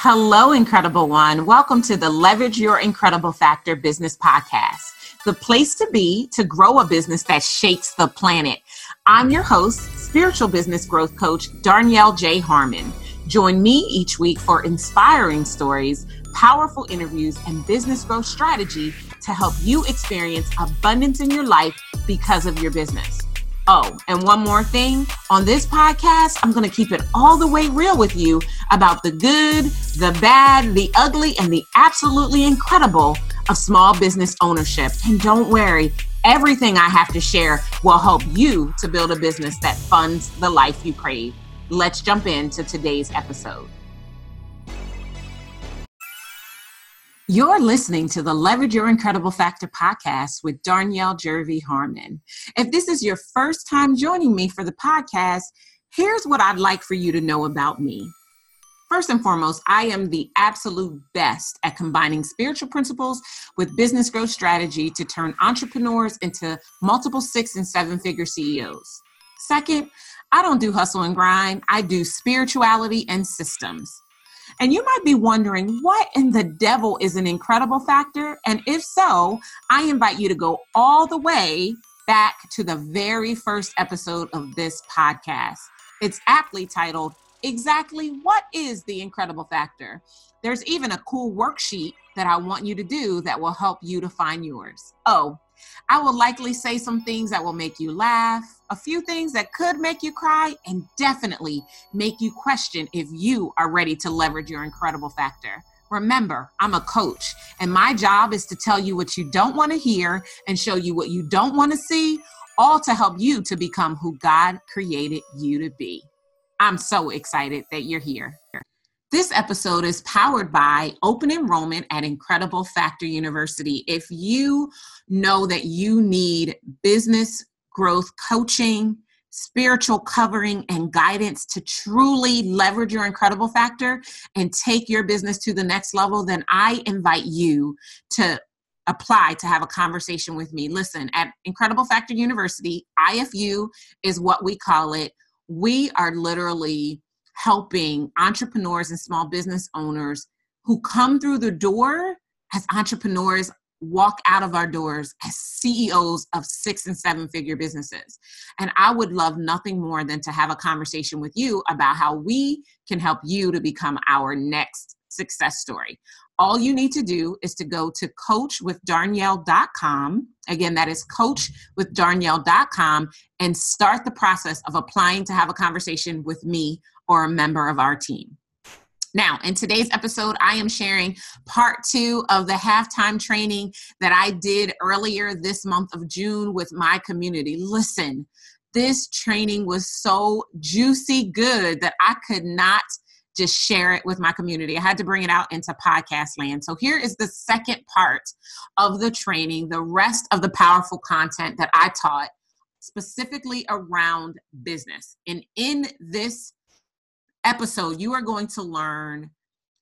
Hello, Incredible One. Welcome to the Leverage Your Incredible Factor Business Podcast, the place to be to grow a business that shakes the planet. I'm your host, spiritual business growth coach, Darnyelle J. Harmon. Join me each week for inspiring stories, powerful interviews, and business growth strategy to help you experience abundance in your life because of your business. Oh, and one more thing on this podcast, I'm going to keep it all the way real with you about the good, the bad, the ugly, and the absolutely incredible of small business ownership. And don't worry, everything I have to share will help you to build a business that funds the life you crave. Let's jump into today's episode. You're listening to the Leverage Your Incredible Factor podcast with Darnyelle Jervey Harmon. If this is your first time joining me for the podcast, here's what I'd like for you to know about me. First and foremost, I am the absolute best at combining spiritual principles with business growth strategy to turn entrepreneurs into multiple six and seven figure CEOs. Second, I don't do hustle and grind, I do spirituality and systems. And you might be wondering, what in the devil is an incredible factor? And if so, I invite you to go all the way back to the very first episode of this podcast. It's aptly titled, Exactly What is the Incredible Factor? There's even a cool worksheet that I want you to do that will help you to find yours. Oh, I will likely say some things that will make you laugh, a few things that could make you cry, and definitely make you question if you are ready to leverage your incredible factor. Remember, I'm a coach, and my job is to tell you what you don't want to hear and show you what you don't want to see, all to help you to become who God created you to be. I'm so excited that you're here. This episode is powered by open enrollment at Incredible Factor University. If you know that you need business growth coaching, spiritual covering, and guidance to truly leverage your incredible factor and take your business to the next level, then I invite you to apply to have a conversation with me. Listen, at Incredible Factor University, IFU is what we call it. We are literally helping entrepreneurs and small business owners who come through the door as entrepreneurs walk out of our doors as CEOs of six and seven figure businesses. And I would love nothing more than to have a conversation with you about how we can help you to become our next success story. All you need to do is to go to coachwithdarnyelle.com. Again, that is coachwithdarnyelle.com and start the process of applying to have a conversation with me or a member of our team. Now, in today's episode, I am sharing part two of the halftime training that I did earlier this month of June with my community. Listen, this training was so juicy good that I could not just share it with my community. I had to bring it out into podcast land. So here is the second part of the training, the rest of the powerful content that I taught specifically around business. And in this episode, you are going to learn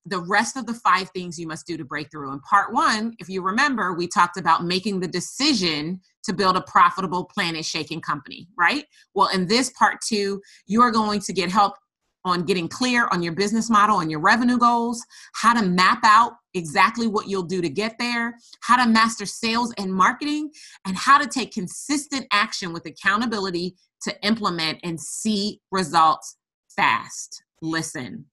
the rest of the five things you must do to break through. In part one, if you remember, we talked about making the decision to build a profitable planet shaking company, right? Well, in this part two, you are going to get help on getting clear on your business model and your revenue goals, how to map out exactly what you'll do to get there, how to master sales and marketing, and how to take consistent action with accountability to implement and see results fast listen.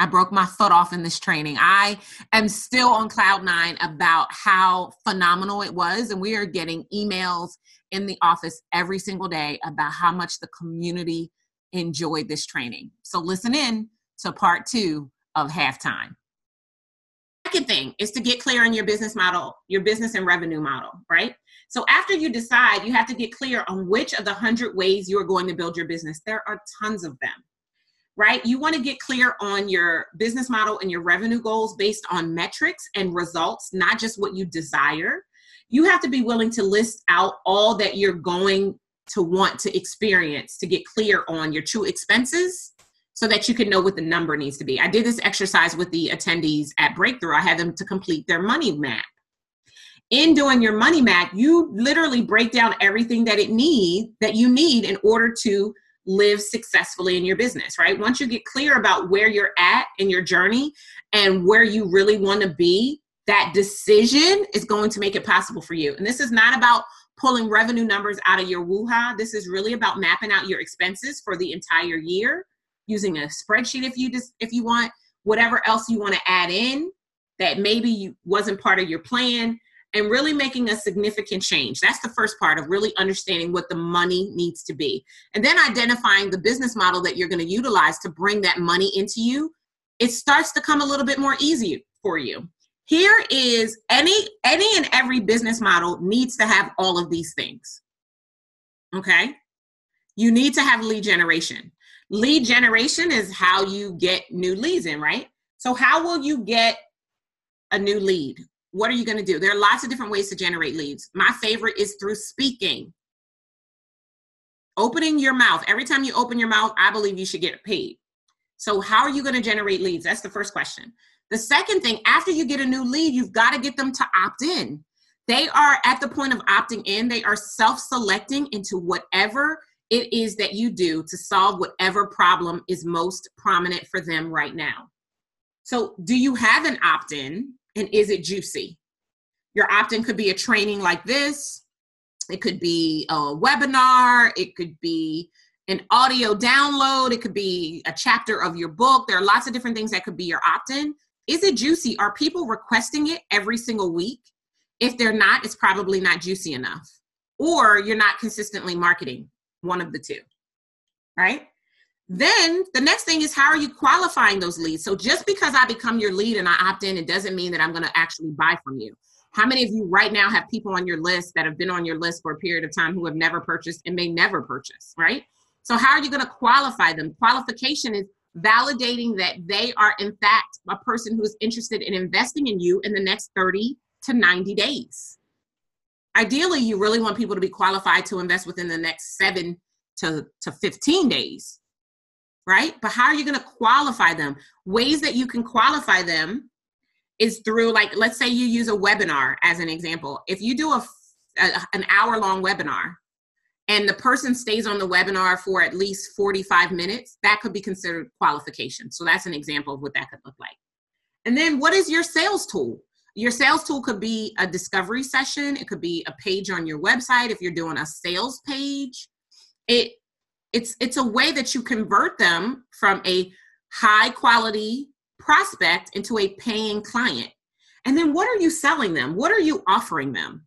I broke my foot off in this training. I am still on cloud nine about how phenomenal it was. And we are getting emails in the office every single day about how much the community enjoyed this training. So listen in to part two of halftime. Second thing is to get clear on your business model, your business and revenue model, right? So after you decide, you have to get clear on which of the hundred ways you are going to build your business. There are tons of them right? You want to get clear on your business model and your revenue goals based on metrics and results, not just what you desire. You have to be willing to list out all that you're going to want to experience to get clear on your true expenses so that you can know what the number needs to be. I did this exercise with the attendees at Breakthrough. I had them to complete their money map. In doing your money map, you literally break down everything that it need that you need in order to live successfully in your business, right? Once you get clear about where you're at in your journey and where you really want to be, that decision is going to make it possible for you. And this is not about pulling revenue numbers out of your woo-ha. This is really about mapping out your expenses for the entire year, using a spreadsheet if you just if you want, whatever else you want to add in that maybe you wasn't part of your plan and really making a significant change. That's the first part of really understanding what the money needs to be. And then identifying the business model that you're going to utilize to bring that money into you. It starts to come a little bit more easy for you. Here is any any and every business model needs to have all of these things. Okay? You need to have lead generation. Lead generation is how you get new leads in, right? So how will you get a new lead? What are you going to do? There are lots of different ways to generate leads. My favorite is through speaking. Opening your mouth. Every time you open your mouth, I believe you should get paid. So, how are you going to generate leads? That's the first question. The second thing, after you get a new lead, you've got to get them to opt in. They are at the point of opting in, they are self selecting into whatever it is that you do to solve whatever problem is most prominent for them right now. So, do you have an opt in and is it juicy? Your opt in could be a training like this, it could be a webinar, it could be an audio download, it could be a chapter of your book. There are lots of different things that could be your opt in. Is it juicy? Are people requesting it every single week? If they're not, it's probably not juicy enough. Or you're not consistently marketing, one of the two, right? Then the next thing is how are you qualifying those leads? So just because I become your lead and I opt in, it doesn't mean that I'm going to actually buy from you. How many of you right now have people on your list that have been on your list for a period of time who have never purchased and may never purchase, right? So how are you going to qualify them? Qualification is validating that they are, in fact, a person who is interested in investing in you in the next 30 to 90 days. Ideally, you really want people to be qualified to invest within the next seven to, to 15 days, right? But how are you going to qualify them? Ways that you can qualify them is through, like, let's say you use a webinar as an example. If you do a, a an hour long webinar, and the person stays on the webinar for at least 45 minutes, that could be considered qualification. So that's an example of what that could look like. And then what is your sales tool? Your sales tool could be a discovery session, it could be a page on your website if you're doing a sales page. It it's it's a way that you convert them from a high quality prospect into a paying client. And then what are you selling them? What are you offering them?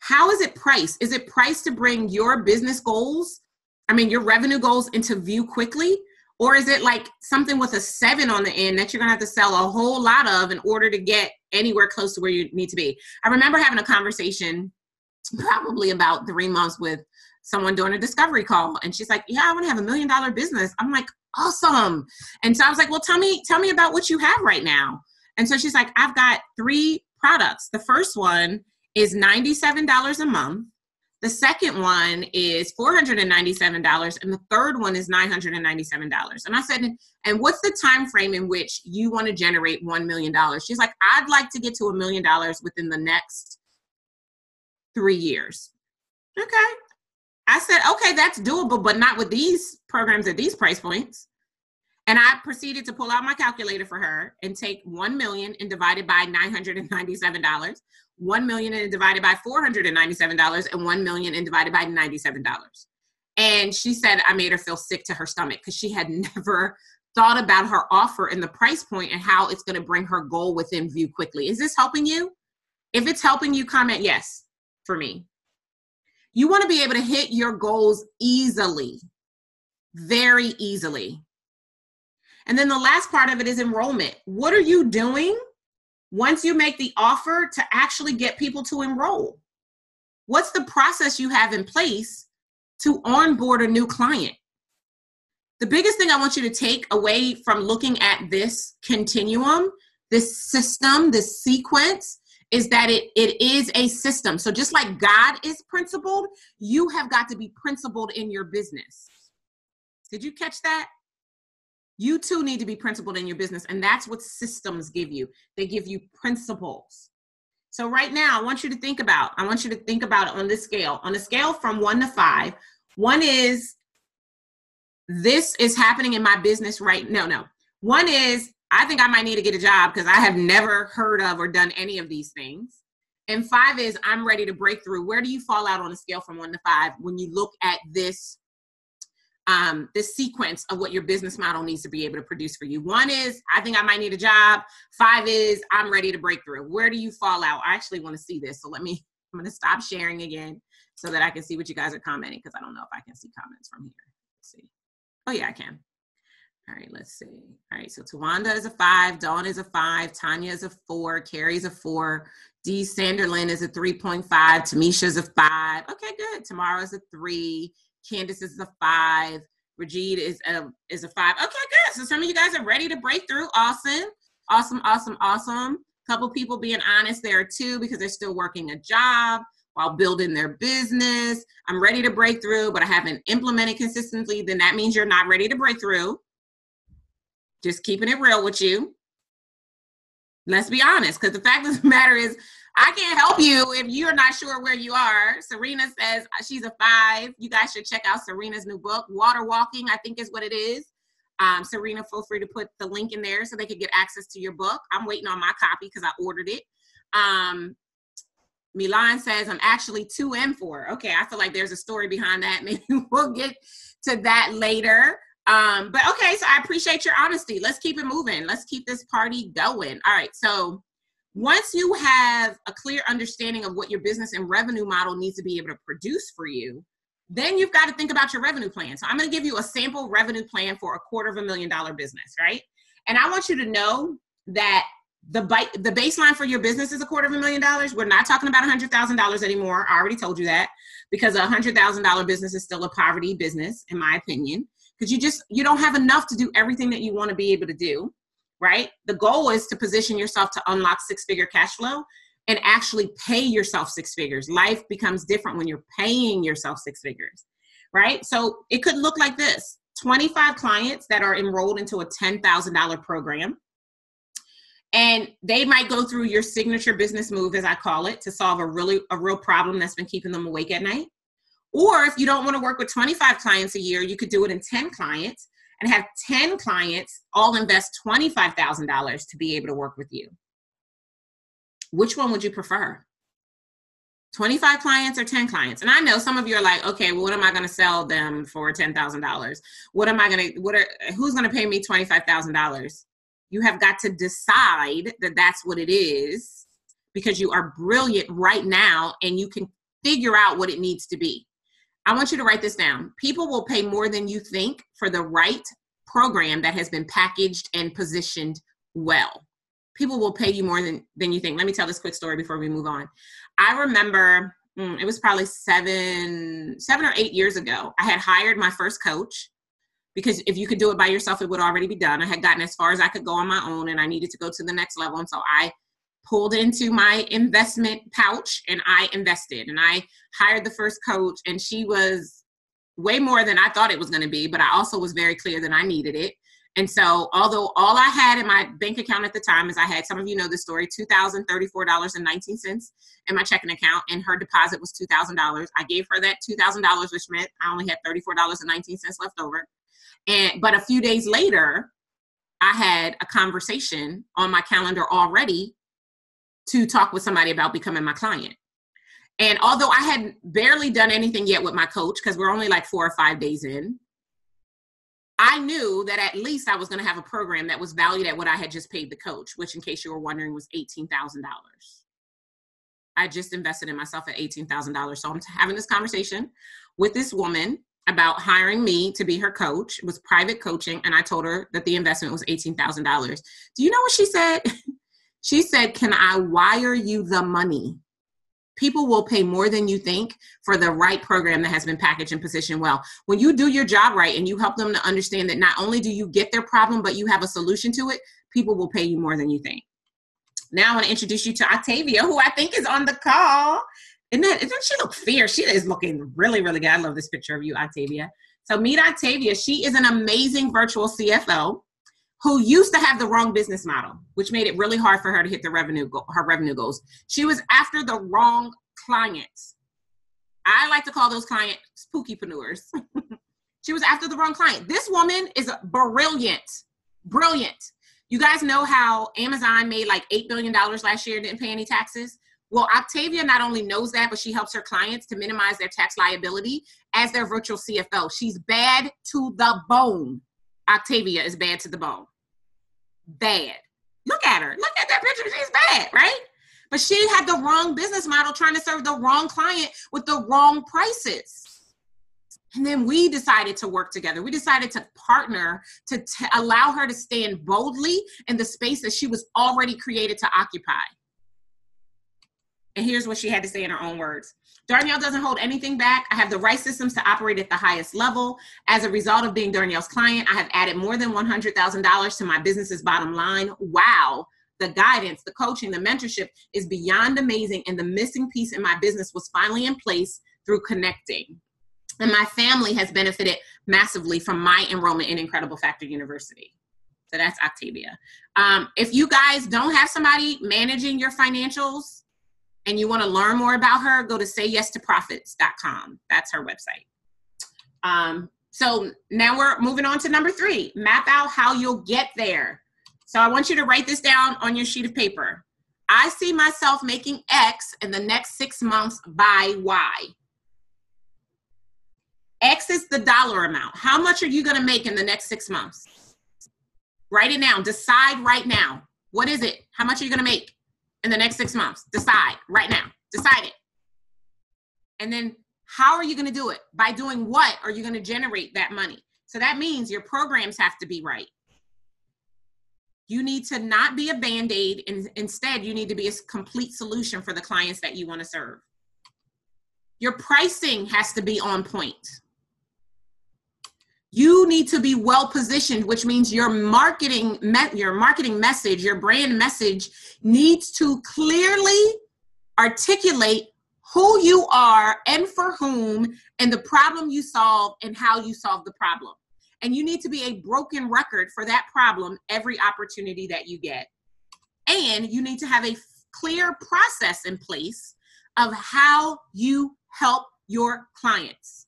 How is it priced? Is it priced to bring your business goals, I mean, your revenue goals into view quickly? Or is it like something with a seven on the end that you're gonna have to sell a whole lot of in order to get anywhere close to where you need to be? I remember having a conversation probably about three months with someone doing a discovery call and she's like yeah i want to have a million dollar business i'm like awesome and so i was like well tell me tell me about what you have right now and so she's like i've got three products the first one is $97 a month. The second one is $497 and the third one is $997. And I said, "And what's the time frame in which you want to generate 1 million dollars?" She's like, "I'd like to get to a million dollars within the next 3 years." Okay. I said, "Okay, that's doable, but not with these programs at these price points." And I proceeded to pull out my calculator for her and take 1 million and divide it by $997, 1 million and divided by $497, and 1 million and divided by $97. And she said I made her feel sick to her stomach because she had never thought about her offer and the price point and how it's going to bring her goal within view quickly. Is this helping you? If it's helping you, comment yes for me. You want to be able to hit your goals easily, very easily. And then the last part of it is enrollment. What are you doing once you make the offer to actually get people to enroll? What's the process you have in place to onboard a new client? The biggest thing I want you to take away from looking at this continuum, this system, this sequence, is that it, it is a system. So just like God is principled, you have got to be principled in your business. Did you catch that? You too need to be principled in your business. And that's what systems give you. They give you principles. So right now, I want you to think about, I want you to think about it on this scale. On a scale from one to five, one is this is happening in my business right no no one is i think i might need to get a job because i have never heard of or done any of these things and five is i'm ready to break through where do you fall out on a scale from one to five when you look at this um, this sequence of what your business model needs to be able to produce for you. One is, I think I might need a job. Five is, I'm ready to break through. Where do you fall out? I actually want to see this. So let me, I'm going to stop sharing again so that I can see what you guys are commenting because I don't know if I can see comments from here. Let's see. Oh, yeah, I can. All right, let's see. All right, so Tawanda is a five, Dawn is a five, Tanya is a four, Carrie's a four, Dee Sanderlin is a 3.5, Tamisha is a five. Okay, good. Is a three, Candace is a five. Rajid is a is a five. Okay, good. So some of you guys are ready to break through. Awesome, awesome, awesome, awesome. Couple people being honest there too because they're still working a job while building their business. I'm ready to break through, but I haven't implemented consistently. Then that means you're not ready to break through. Just keeping it real with you. Let's be honest, because the fact of the matter is, I can't help you if you're not sure where you are. Serena says she's a five. You guys should check out Serena's new book, Water Walking, I think is what it is. Um, Serena, feel free to put the link in there so they could get access to your book. I'm waiting on my copy because I ordered it. Um, Milan says I'm actually two and four. Okay, I feel like there's a story behind that. Maybe we'll get to that later. Um, but okay, so I appreciate your honesty. Let's keep it moving. Let's keep this party going. All right, so once you have a clear understanding of what your business and revenue model needs to be able to produce for you, then you've got to think about your revenue plan. So I'm going to give you a sample revenue plan for a quarter of a million dollar business, right? And I want you to know that the bite the baseline for your business is a quarter of a million dollars. We're not talking about a hundred thousand dollars anymore. I already told you that because a hundred thousand dollar business is still a poverty business, in my opinion. Because you just you don't have enough to do everything that you want to be able to do right? The goal is to position yourself to unlock six figure cash flow and actually pay yourself six figures. Life becomes different when you're paying yourself six figures, right? So it could look like this 25 clients that are enrolled into a $10,000 program. And they might go through your signature business move, as I call it, to solve a really a real problem that's been keeping them awake at night. Or if you don't want to work with 25 clients a year, you could do it in 10 clients and have 10 clients all invest $25,000 to be able to work with you. Which one would you prefer? 25 clients or 10 clients? And I know some of you are like, okay, well, what am I going to sell them for $10,000? What am I going to, what are, who's going to pay me $25,000? You have got to decide that that's what it is because you are brilliant right now and you can figure out what it needs to be. I want you to write this down. People will pay more than you think for the right program that has been packaged and positioned well. People will pay you more than, than you think. Let me tell this quick story before we move on. I remember mm, it was probably seven, seven or eight years ago. I had hired my first coach because if you could do it by yourself, it would already be done. I had gotten as far as I could go on my own and I needed to go to the next level. And so I pulled into my investment pouch and I invested and I hired the first coach and she was way more than I thought it was going to be, but I also was very clear that I needed it. And so, although all I had in my bank account at the time is I had some of you know the story $2,034.19 in my checking account, and her deposit was $2,000. I gave her that $2,000, which meant I only had $34.19 left over. And but a few days later, I had a conversation on my calendar already to talk with somebody about becoming my client. And although I had barely done anything yet with my coach, because we're only like four or five days in, I knew that at least I was going to have a program that was valued at what I had just paid the coach, which, in case you were wondering, was $18,000. I just invested in myself at $18,000. So I'm having this conversation with this woman about hiring me to be her coach. It was private coaching. And I told her that the investment was $18,000. Do you know what she said? She said, Can I wire you the money? People will pay more than you think for the right program that has been packaged and positioned well. When you do your job right and you help them to understand that not only do you get their problem, but you have a solution to it, people will pay you more than you think. Now I want to introduce you to Octavia, who I think is on the call. And then doesn't she look fierce? She is looking really, really good. I love this picture of you, Octavia. So meet Octavia. She is an amazing virtual CFO who used to have the wrong business model, which made it really hard for her to hit the revenue go- her revenue goals. She was after the wrong clients. I like to call those clients spooky spookypreneurs. She was after the wrong client. This woman is brilliant. Brilliant. You guys know how Amazon made like $8 billion last year and didn't pay any taxes? Well, Octavia not only knows that, but she helps her clients to minimize their tax liability as their virtual CFO. She's bad to the bone. Octavia is bad to the bone. Bad. Look at her. Look at that picture. She's bad, right? But she had the wrong business model trying to serve the wrong client with the wrong prices. And then we decided to work together. We decided to partner to t- allow her to stand boldly in the space that she was already created to occupy. And here's what she had to say in her own words Darnyelle doesn't hold anything back. I have the right systems to operate at the highest level. As a result of being Darnyelle's client, I have added more than $100,000 to my business's bottom line. Wow. The guidance, the coaching, the mentorship is beyond amazing. And the missing piece in my business was finally in place through connecting. And my family has benefited massively from my enrollment in Incredible Factor University. So that's Octavia. Um, if you guys don't have somebody managing your financials, and you want to learn more about her, go to sayyes2profits.com. That's her website. Um, so now we're moving on to number three map out how you'll get there. So I want you to write this down on your sheet of paper. I see myself making X in the next six months by Y. X is the dollar amount. How much are you going to make in the next six months? Write it down. Decide right now. What is it? How much are you going to make? In the next six months? Decide right now. Decide it. And then how are you going to do it? By doing what are you going to generate that money? So that means your programs have to be right. You need to not be a band aid, and instead, you need to be a complete solution for the clients that you want to serve. Your pricing has to be on point. You need to be well positioned, which means your marketing your marketing message, your brand message needs to clearly articulate who you are and for whom and the problem you solve and how you solve the problem. And you need to be a broken record for that problem every opportunity that you get. And you need to have a clear process in place of how you help your clients.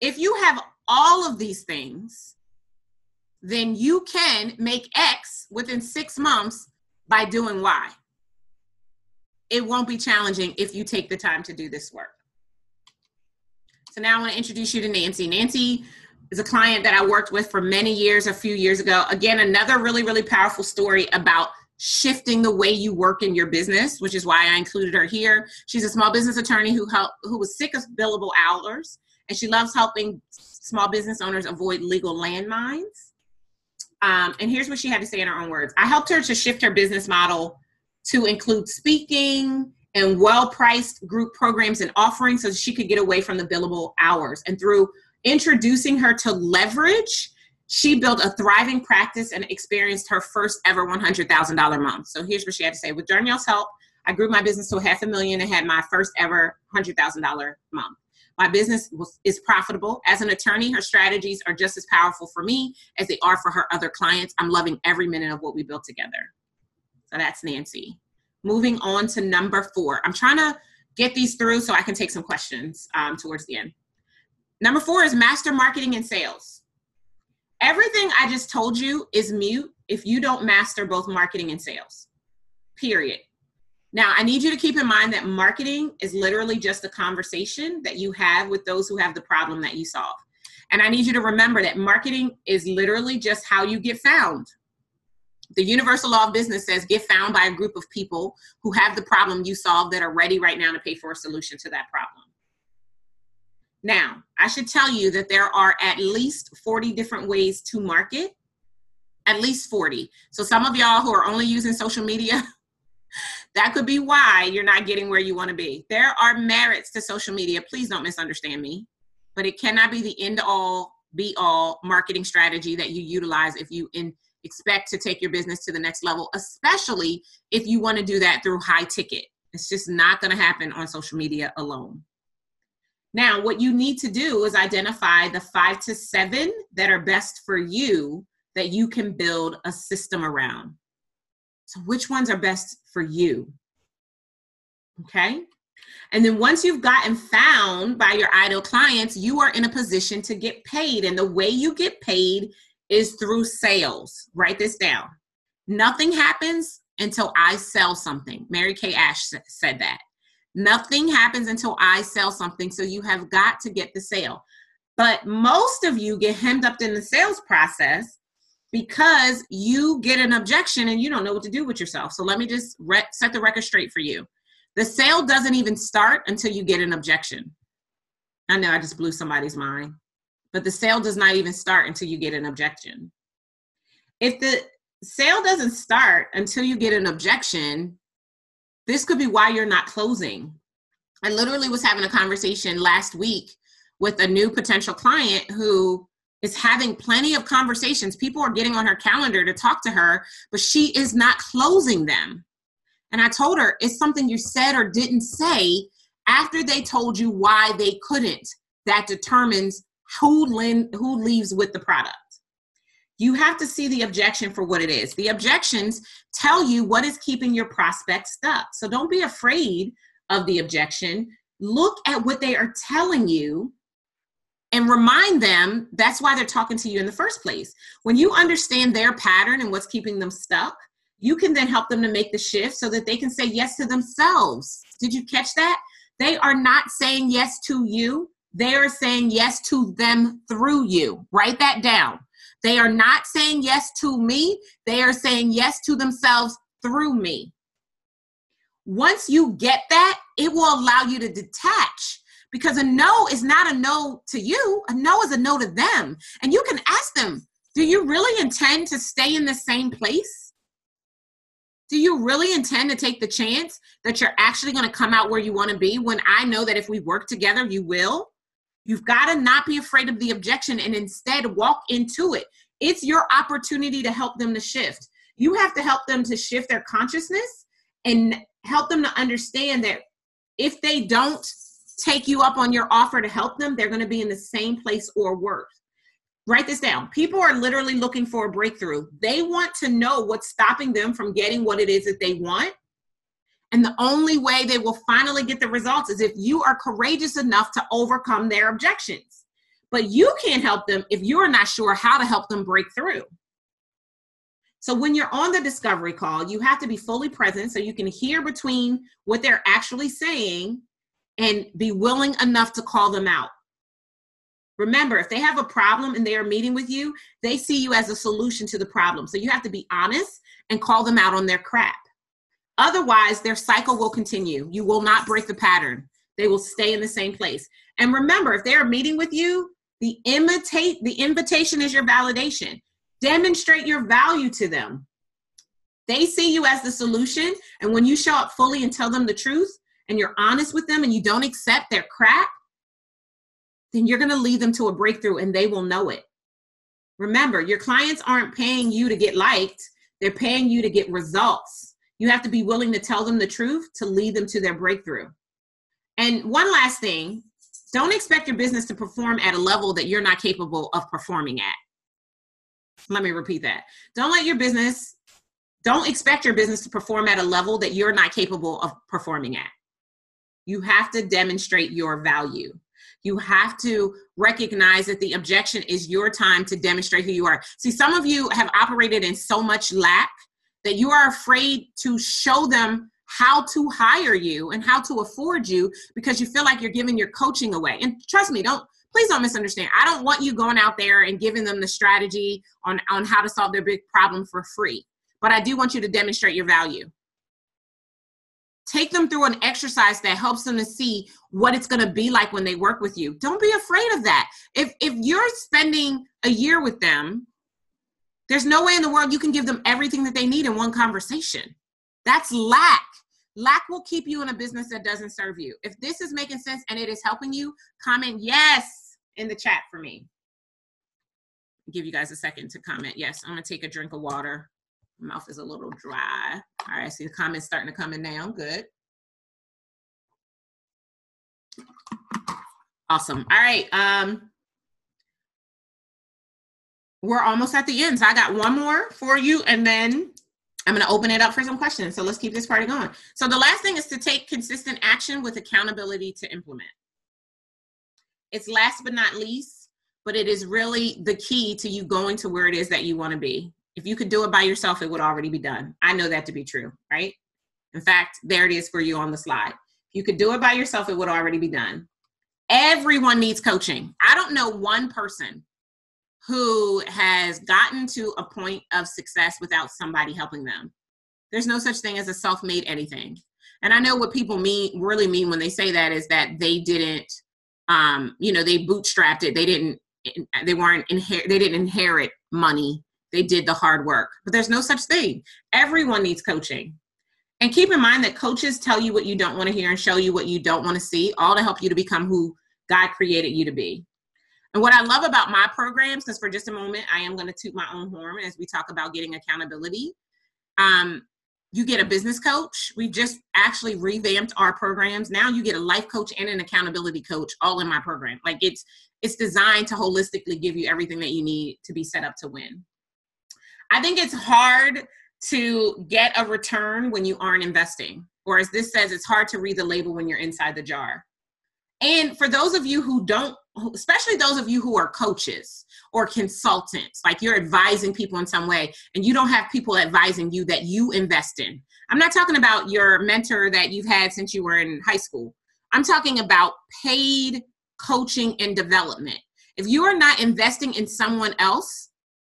If you have all of these things, then you can make X within six months by doing Y. It won't be challenging if you take the time to do this work. So now I want to introduce you to Nancy. Nancy is a client that I worked with for many years, a few years ago. Again, another really, really powerful story about shifting the way you work in your business, which is why I included her here. She's a small business attorney who helped who was sick of billable hours, and she loves helping small business owners avoid legal landmines. Um, and here's what she had to say in her own words I helped her to shift her business model to include speaking and well priced group programs and offerings so she could get away from the billable hours. And through introducing her to leverage, she built a thriving practice and experienced her first ever $100,000 month. So here's what she had to say With Darnyelle's help, I grew my business to half a million and had my first ever $100,000 month. My business was, is profitable. As an attorney, her strategies are just as powerful for me as they are for her other clients. I'm loving every minute of what we built together. So that's Nancy. Moving on to number four. I'm trying to get these through so I can take some questions um, towards the end. Number four is master marketing and sales. Everything I just told you is mute if you don't master both marketing and sales, period. Now, I need you to keep in mind that marketing is literally just a conversation that you have with those who have the problem that you solve. And I need you to remember that marketing is literally just how you get found. The universal law of business says get found by a group of people who have the problem you solve that are ready right now to pay for a solution to that problem. Now, I should tell you that there are at least 40 different ways to market, at least 40. So, some of y'all who are only using social media, that could be why you're not getting where you want to be. There are merits to social media. Please don't misunderstand me, but it cannot be the end all be all marketing strategy that you utilize if you in, expect to take your business to the next level, especially if you want to do that through high ticket. It's just not going to happen on social media alone. Now, what you need to do is identify the five to seven that are best for you that you can build a system around. So, which ones are best for you? Okay. And then once you've gotten found by your ideal clients, you are in a position to get paid. And the way you get paid is through sales. Write this down. Nothing happens until I sell something. Mary Kay Ash said that. Nothing happens until I sell something. So you have got to get the sale. But most of you get hemmed up in the sales process because you get an objection and you don't know what to do with yourself. So let me just re- set the record straight for you. The sale doesn't even start until you get an objection. I know I just blew somebody's mind, but the sale does not even start until you get an objection. If the sale doesn't start until you get an objection, this could be why you're not closing. I literally was having a conversation last week with a new potential client who is having plenty of conversations. People are getting on her calendar to talk to her, but she is not closing them. And I told her it's something you said or didn't say after they told you why they couldn't. That determines who, who leaves with the product. You have to see the objection for what it is. The objections tell you what is keeping your prospect stuck. So don't be afraid of the objection. Look at what they are telling you and remind them that's why they're talking to you in the first place. When you understand their pattern and what's keeping them stuck, you can then help them to make the shift so that they can say yes to themselves. Did you catch that? They are not saying yes to you, they are saying yes to them through you. Write that down. They are not saying yes to me, they are saying yes to themselves through me. Once you get that, it will allow you to detach because a no is not a no to you, a no is a no to them. And you can ask them, do you really intend to stay in the same place? Do you really intend to take the chance that you're actually going to come out where you want to be when I know that if we work together, you will? You've got to not be afraid of the objection and instead walk into it. It's your opportunity to help them to shift. You have to help them to shift their consciousness and help them to understand that if they don't take you up on your offer to help them, they're going to be in the same place or worse. Write this down. People are literally looking for a breakthrough. They want to know what's stopping them from getting what it is that they want. And the only way they will finally get the results is if you are courageous enough to overcome their objections. But you can't help them if you're not sure how to help them break through. So when you're on the discovery call, you have to be fully present so you can hear between what they're actually saying and be willing enough to call them out. Remember, if they have a problem and they are meeting with you, they see you as a solution to the problem. So you have to be honest and call them out on their crap. Otherwise, their cycle will continue. You will not break the pattern. They will stay in the same place. And remember, if they're meeting with you, the imitate the invitation is your validation. Demonstrate your value to them. They see you as the solution, and when you show up fully and tell them the truth, and you're honest with them and you don't accept their crap, then you're going to lead them to a breakthrough and they will know it. Remember, your clients aren't paying you to get liked, they're paying you to get results. You have to be willing to tell them the truth to lead them to their breakthrough. And one last thing don't expect your business to perform at a level that you're not capable of performing at. Let me repeat that. Don't let your business, don't expect your business to perform at a level that you're not capable of performing at. You have to demonstrate your value. You have to recognize that the objection is your time to demonstrate who you are. See, some of you have operated in so much lack that you are afraid to show them how to hire you and how to afford you because you feel like you're giving your coaching away. And trust me, don't please don't misunderstand. I don't want you going out there and giving them the strategy on on how to solve their big problem for free. But I do want you to demonstrate your value take them through an exercise that helps them to see what it's going to be like when they work with you. Don't be afraid of that. If if you're spending a year with them there's no way in the world you can give them everything that they need in one conversation. That's lack. Lack will keep you in a business that doesn't serve you. If this is making sense and it is helping you comment yes in the chat for me. Give you guys a second to comment. Yes i'm going to take a drink of water mouth is a little dry. All right, see the comments starting to come in now. Good. Awesome. All right. Um, we're almost at the end. So I got one more for you, and then I'm going to open it up for some questions. So let's keep this party going. So the last thing is to take consistent action with accountability to implement. It's last but not least, but it is really the key to you going to where it is that you want to be. If you could do it by yourself, it would already be done. I know that to be true, right? In fact, there it is for you on the slide. If you could do it by yourself, it would already be done. Everyone needs coaching. I don't know one person who has gotten to a point of success without somebody helping them. There's no such thing as a self-made anything. And I know what people mean really mean when they say that is that they didn't um, you know, they bootstrapped it. They didn't they weren't inherit they didn't inherit money. They did the hard work. But there's no such thing. Everyone needs coaching. And keep in mind that coaches tell you what you don't want to hear and show you what you don't want to see, all to help you to become who God created you to be. And what I love about my programs, because for just a moment, I am going to toot my own horn as we talk about getting accountability. Um, you get a business coach. We just actually revamped our programs. Now you get a life coach and an accountability coach all in my program. Like it's it's designed to holistically give you everything that you need to be set up to win. I think it's hard to get a return when you aren't investing. Or as this says, it's hard to read the label when you're inside the jar. And for those of you who don't, especially those of you who are coaches or consultants, like you're advising people in some way and you don't have people advising you that you invest in. I'm not talking about your mentor that you've had since you were in high school. I'm talking about paid coaching and development. If you are not investing in someone else,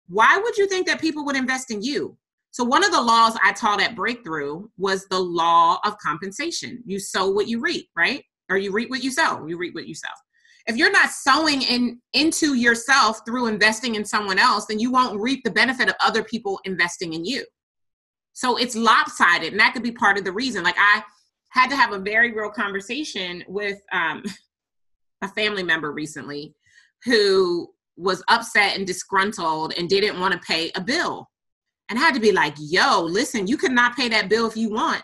why would you think that people would invest in you? So, one of the laws I taught at Breakthrough was the law of compensation. You sow what you reap, right? or you reap what you sow you reap what you sow if you're not sowing in into yourself through investing in someone else then you won't reap the benefit of other people investing in you so it's lopsided and that could be part of the reason like i had to have a very real conversation with um, a family member recently who was upset and disgruntled and didn't want to pay a bill and I had to be like yo listen you cannot pay that bill if you want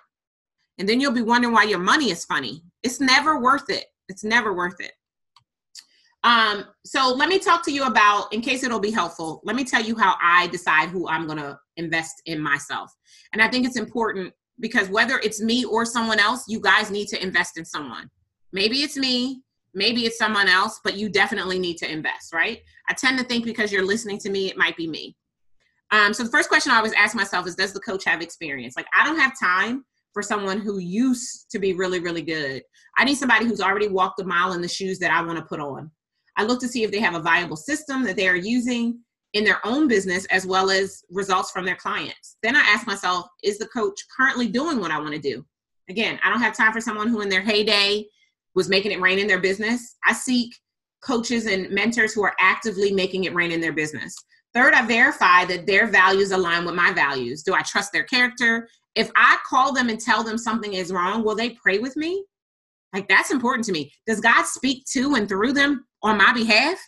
and then you'll be wondering why your money is funny it's never worth it. It's never worth it. Um, so let me talk to you about, in case it'll be helpful, let me tell you how I decide who I'm going to invest in myself. And I think it's important because whether it's me or someone else, you guys need to invest in someone. Maybe it's me, maybe it's someone else, but you definitely need to invest, right? I tend to think because you're listening to me, it might be me. Um, so the first question I always ask myself is Does the coach have experience? Like, I don't have time for someone who used to be really, really good. I need somebody who's already walked a mile in the shoes that I want to put on. I look to see if they have a viable system that they are using in their own business as well as results from their clients. Then I ask myself, is the coach currently doing what I want to do? Again, I don't have time for someone who in their heyday was making it rain in their business. I seek coaches and mentors who are actively making it rain in their business. Third, I verify that their values align with my values. Do I trust their character? If I call them and tell them something is wrong, will they pray with me? Like that's important to me. Does God speak to and through them on my behalf?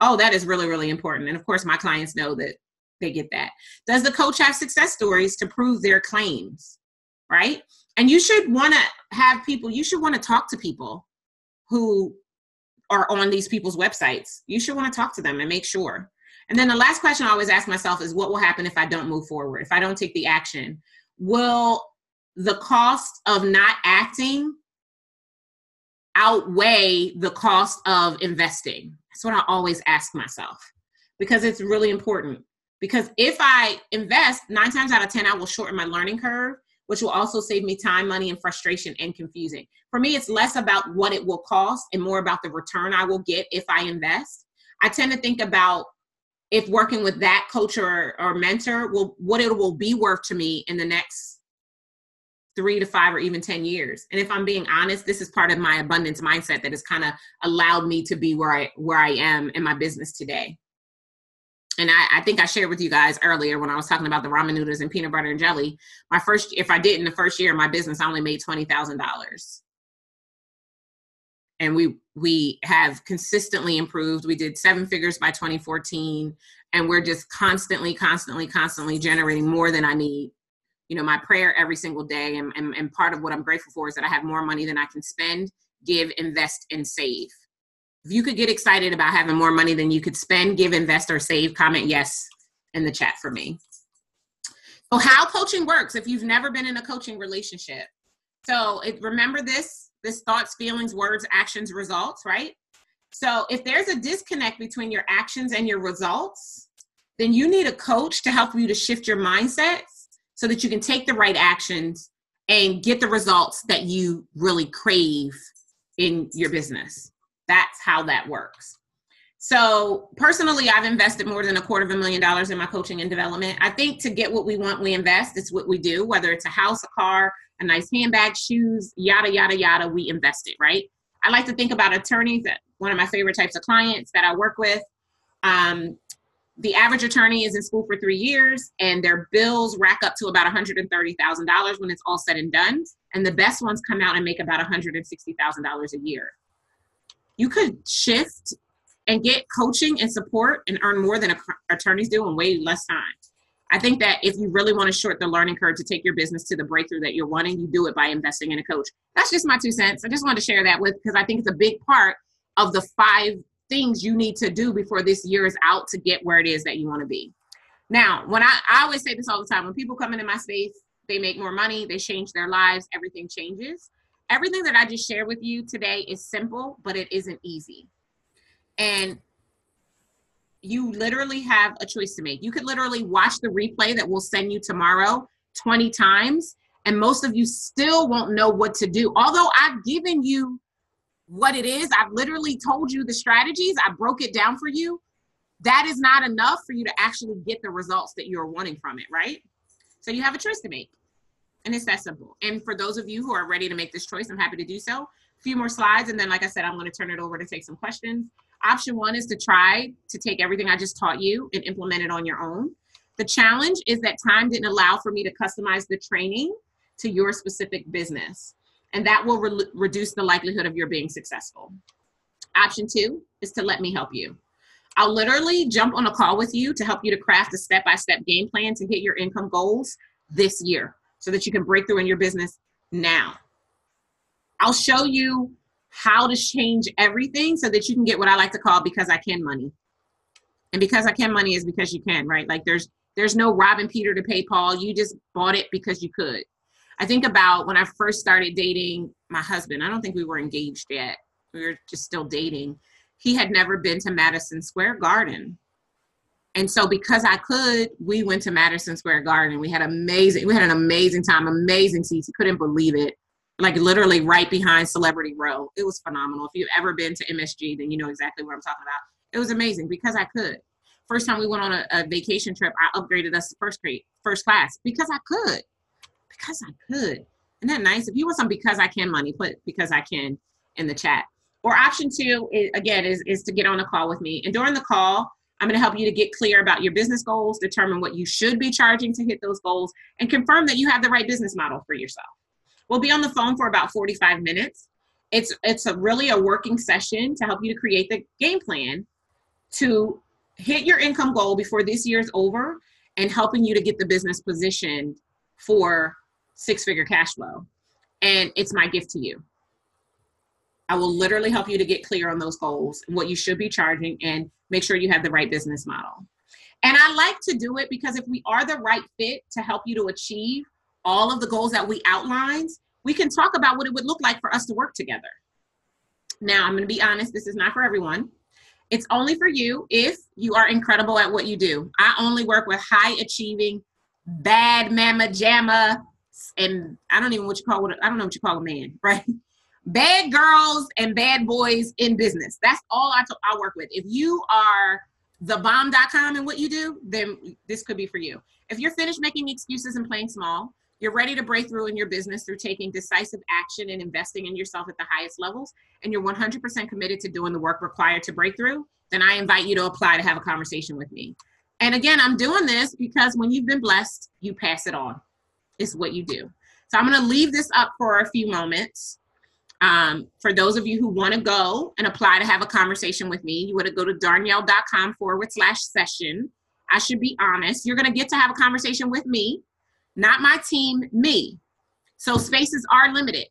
Oh, that is really, really important. And of course, my clients know that they get that. Does the coach have success stories to prove their claims? Right? And you should want to have people, you should want to talk to people who are on these people's websites. You should want to talk to them and make sure. And then the last question I always ask myself is what will happen if I don't move forward? If I don't take the action? Will the cost of not acting outweigh the cost of investing? That's what I always ask myself because it's really important. Because if I invest, nine times out of 10, I will shorten my learning curve, which will also save me time, money, and frustration and confusing. For me, it's less about what it will cost and more about the return I will get if I invest. I tend to think about if working with that coach or, or mentor will what it will be worth to me in the next three to five or even 10 years and if i'm being honest this is part of my abundance mindset that has kind of allowed me to be where i where i am in my business today and I, I, think I shared with you guys earlier when I was talking about the ramen noodles and peanut butter and jelly. My first, if I did in the first year of my business, I only made twenty thousand dollars. And we we have consistently improved. We did seven figures by 2014 and we're just constantly constantly constantly generating more than i need. You know my prayer every single day and, and, and part of what i'm grateful for is that i have more money than i can spend give invest and save if you could get excited about having more money than you could spend give invest or save comment yes in the chat for me So how coaching works if you've never been in a coaching relationship. So it, remember this, this thoughts, feelings, words, actions, results, right? So if there's a disconnect between your actions and your results, then you need a coach to help you to shift your mindsets so that you can take the right actions and get the results that you really crave in your business. That's how that works. So personally, I've invested more than a quarter of a million dollars in my coaching and development. I think to get what we want, we invest. It's what we do, whether it's a house, a car, a nice handbag, shoes, yada, yada, yada, we invest it, right? I like to think about attorneys, one of my favorite types of clients that I work with. Um, the average attorney is in school for three years and their bills rack up to about $130,000 when it's all said and done. And the best ones come out and make about $160,000 a year. You could shift and get coaching and support and earn more than attorneys do in way less time. I think that if you really want to short the learning curve to take your business to the breakthrough that you're wanting, you do it by investing in a coach. That's just my two cents. I just wanted to share that with because I think it's a big part of the five things you need to do before this year is out to get where it is that you want to be. Now, when I, I always say this all the time, when people come into my space, they make more money, they change their lives, everything changes. Everything that I just shared with you today is simple, but it isn't easy. And you literally have a choice to make. You could literally watch the replay that we'll send you tomorrow 20 times, and most of you still won't know what to do. Although I've given you what it is, I've literally told you the strategies, I broke it down for you. That is not enough for you to actually get the results that you're wanting from it, right? So you have a choice to make. And simple. And for those of you who are ready to make this choice, I'm happy to do so. A few more slides, and then, like I said, I'm going to turn it over to take some questions. Option one is to try to take everything I just taught you and implement it on your own. The challenge is that time didn't allow for me to customize the training to your specific business, and that will re- reduce the likelihood of your being successful. Option two is to let me help you. I'll literally jump on a call with you to help you to craft a step by step game plan to hit your income goals this year so that you can break through in your business now. I'll show you how to change everything so that you can get what I like to call because I can money. And because I can money is because you can, right? Like there's there's no robbing Peter to pay Paul. You just bought it because you could. I think about when I first started dating my husband. I don't think we were engaged yet. We were just still dating. He had never been to Madison Square Garden. And so because I could, we went to Madison Square Garden. We had amazing, we had an amazing time, amazing seats. He couldn't believe it like literally right behind Celebrity Row. It was phenomenal. If you've ever been to MSG, then you know exactly what I'm talking about. It was amazing because I could. First time we went on a, a vacation trip, I upgraded us to first grade, first class because I could. Because I could. Isn't that nice? If you want some because I can money, put because I can in the chat. Or option two, again, is, is to get on a call with me. And during the call, I'm going to help you to get clear about your business goals, determine what you should be charging to hit those goals, and confirm that you have the right business model for yourself. We'll be on the phone for about 45 minutes. It's it's a really a working session to help you to create the game plan to hit your income goal before this year is over and helping you to get the business positioned for six figure cash flow. And it's my gift to you. I will literally help you to get clear on those goals what you should be charging and make sure you have the right business model. And I like to do it because if we are the right fit to help you to achieve all of the goals that we outlined, we can talk about what it would look like for us to work together. Now, I'm going to be honest, this is not for everyone. It's only for you if you are incredible at what you do. I only work with high achieving, bad mama jamma, and I don't even what you call it. I don't know what you call a man, right? Bad girls and bad boys in business. That's all I, t- I work with. If you are thebomb.com and what you do, then this could be for you. If you're finished making excuses and playing small, you're ready to break through in your business through taking decisive action and investing in yourself at the highest levels, and you're 100% committed to doing the work required to break through, then I invite you to apply to have a conversation with me. And again, I'm doing this because when you've been blessed, you pass it on. It's what you do. So I'm going to leave this up for a few moments. Um, for those of you who want to go and apply to have a conversation with me, you want to go to darnyelle.com forward slash session. I should be honest. You're going to get to have a conversation with me not my team, me. So spaces are limited.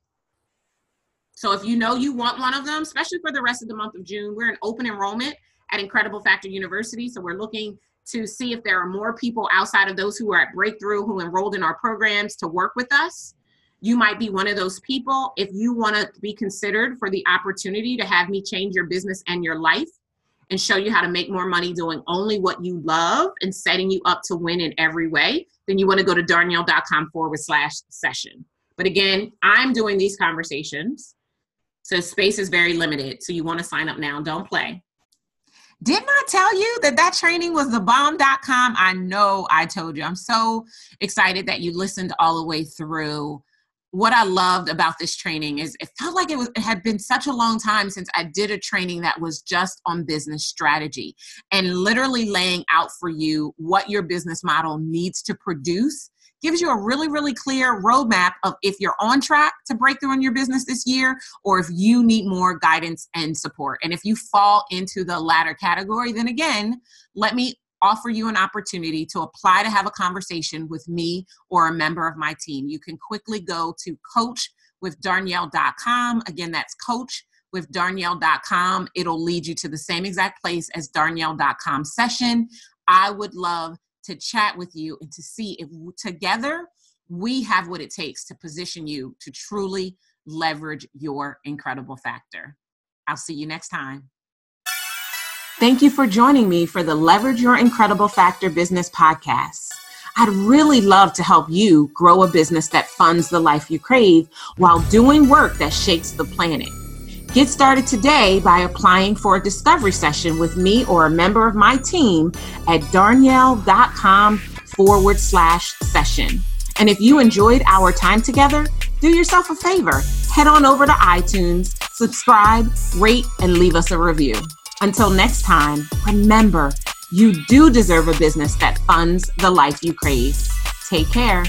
So if you know you want one of them, especially for the rest of the month of June, we're in open enrollment at Incredible Factor University. So we're looking to see if there are more people outside of those who are at Breakthrough who enrolled in our programs to work with us. You might be one of those people. If you want to be considered for the opportunity to have me change your business and your life and show you how to make more money doing only what you love and setting you up to win in every way, then you want to go to darnyelle.com forward slash session. But again, I'm doing these conversations. So space is very limited. So you want to sign up now. Don't play. Didn't I tell you that that training was the bomb.com? I know I told you. I'm so excited that you listened all the way through. What I loved about this training is it felt like it was it had been such a long time since I did a training that was just on business strategy and literally laying out for you what your business model needs to produce gives you a really, really clear roadmap of if you're on track to break through in your business this year or if you need more guidance and support. And if you fall into the latter category, then again, let me offer you an opportunity to apply to have a conversation with me or a member of my team. You can quickly go to coachwithdarnyelle.com. Again, that's coach with. It'll lead you to the same exact place as darnyelle.com session. I would love to chat with you and to see if together we have what it takes to position you to truly leverage your incredible factor. I'll see you next time. Thank you for joining me for the Leverage Your Incredible Factor Business Podcast. I'd really love to help you grow a business that funds the life you crave while doing work that shakes the planet. Get started today by applying for a discovery session with me or a member of my team at darnyelle.com forward slash session. And if you enjoyed our time together, do yourself a favor. Head on over to iTunes, subscribe, rate, and leave us a review. Until next time, remember, you do deserve a business that funds the life you crave. Take care.